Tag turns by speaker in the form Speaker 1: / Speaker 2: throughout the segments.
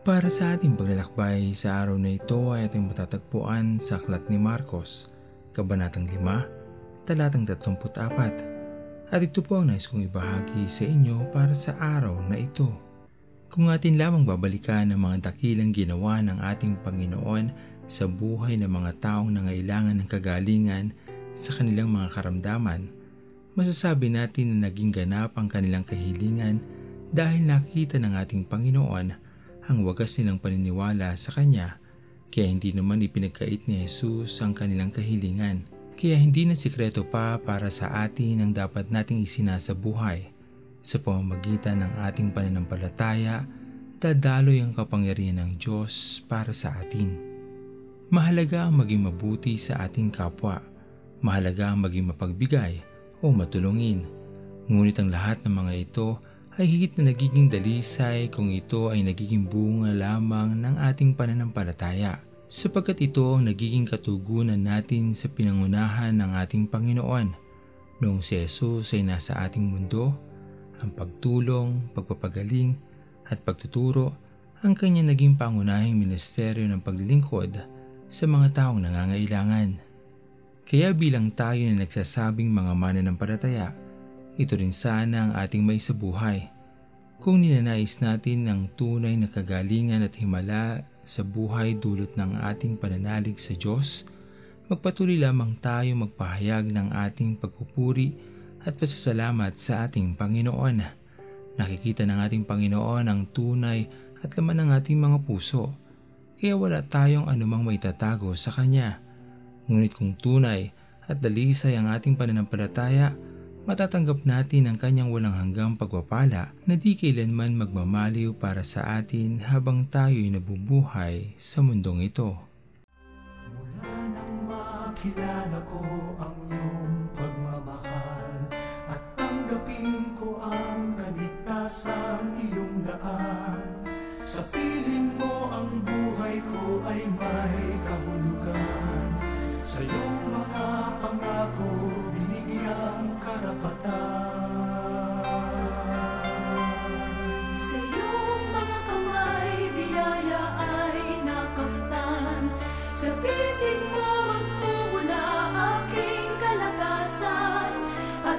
Speaker 1: Para sa ating paglalakbay sa araw na ito ay ating matatagpuan sa Aklat ni Marcos, Kabanatang 5, Talatang 34. At ito po ang nais kong ibahagi sa inyo para sa araw na ito. Kung atin lamang babalikan ang mga dakilang ginawa ng ating Panginoon sa buhay ng mga taong nangailangan ng kagalingan sa kanilang mga karamdaman, masasabi natin na naging ganap ang kanilang kahilingan dahil nakita ng ating Panginoon ang wagas nilang paniniwala sa Kanya kaya hindi naman ipinagkait ni Jesus ang kanilang kahilingan. Kaya hindi na sikreto pa para sa atin ang dapat nating isinasa buhay. Sa pamamagitan ng ating pananampalataya, dadaloy ang kapangyarihan ng Diyos para sa atin. Mahalaga ang maging mabuti sa ating kapwa. Mahalaga ang maging mapagbigay o matulungin. Ngunit ang lahat ng mga ito ay higit na nagiging dalisay kung ito ay nagiging bunga lamang ng ating pananampalataya sapagkat ito ang nagiging katugunan natin sa pinangunahan ng ating Panginoon. Noong si Jesus ay nasa ating mundo, ang pagtulong, pagpapagaling at pagtuturo ang kanya naging pangunahing ministeryo ng paglilingkod sa mga taong nangangailangan. Kaya bilang tayo na nagsasabing mga mananampalataya, ito rin sana ang ating may sa buhay. Kung ninanais natin ng tunay na kagalingan at himala sa buhay dulot ng ating pananalig sa Diyos, magpatuloy lamang tayo magpahayag ng ating pagpupuri at pasasalamat sa ating Panginoon. Nakikita ng ating Panginoon ang tunay at laman ng ating mga puso, kaya wala tayong anumang maitatago sa Kanya. Ngunit kung tunay at dalisay ang ating pananampalataya, matatanggap natin ang kanyang walang hanggang pagpapala na di kailanman magmamaliw para sa atin habang tayo'y nabubuhay sa mundong ito.
Speaker 2: Mula nang makilala ko ang iyong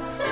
Speaker 2: At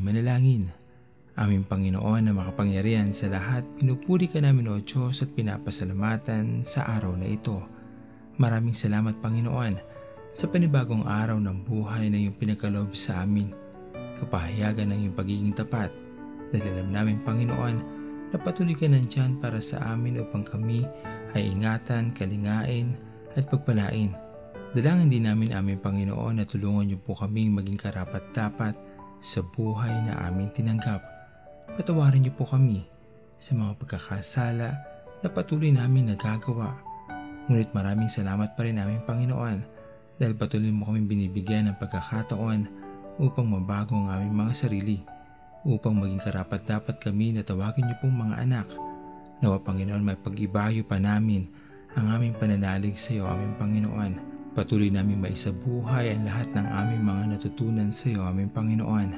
Speaker 1: manalangin. Aming Panginoon na makapangyarihan sa lahat, pinupuri ka namin o Diyos at pinapasalamatan sa araw na ito. Maraming salamat Panginoon sa panibagong araw ng buhay na iyong pinagkaloob sa amin. Kapahayagan ng iyong pagiging tapat. Dahil namin Panginoon na patuloy ka nandyan para sa amin upang kami ay ingatan, kalingain at pagpalain. Dalangin din namin aming Panginoon na tulungan niyo po kaming maging karapat-dapat sa buhay na aming tinanggap. Patawarin niyo po kami sa mga pagkakasala na patuloy namin nagagawa. Ngunit maraming salamat pa rin aming Panginoon dahil patuloy mo kaming binibigyan ng pagkakataon upang mabago ang aming mga sarili, upang maging karapat-dapat kami na tawagin niyo pong mga anak. Nawa Panginoon may pag-ibayo pa namin ang aming pananalig sa iyo aming Panginoon. Patuloy namin maisabuhay ang lahat ng aming mga natutunan sa iyo aming Panginoon.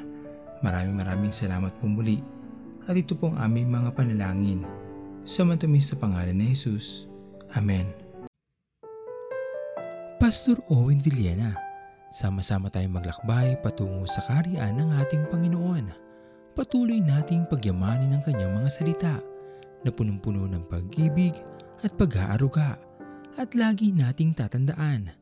Speaker 1: Maraming maraming salamat po muli. At ito pong aming mga panalangin. Sa matamis sa pangalan ni Jesus. Amen. Pastor Owen Villena, sama-sama tayong maglakbay patungo sa kariyan ng ating Panginoon. Patuloy nating pagyamanin ang kanyang mga salita na punong-puno ng pag-ibig at pag-aaruga. At lagi nating tatandaan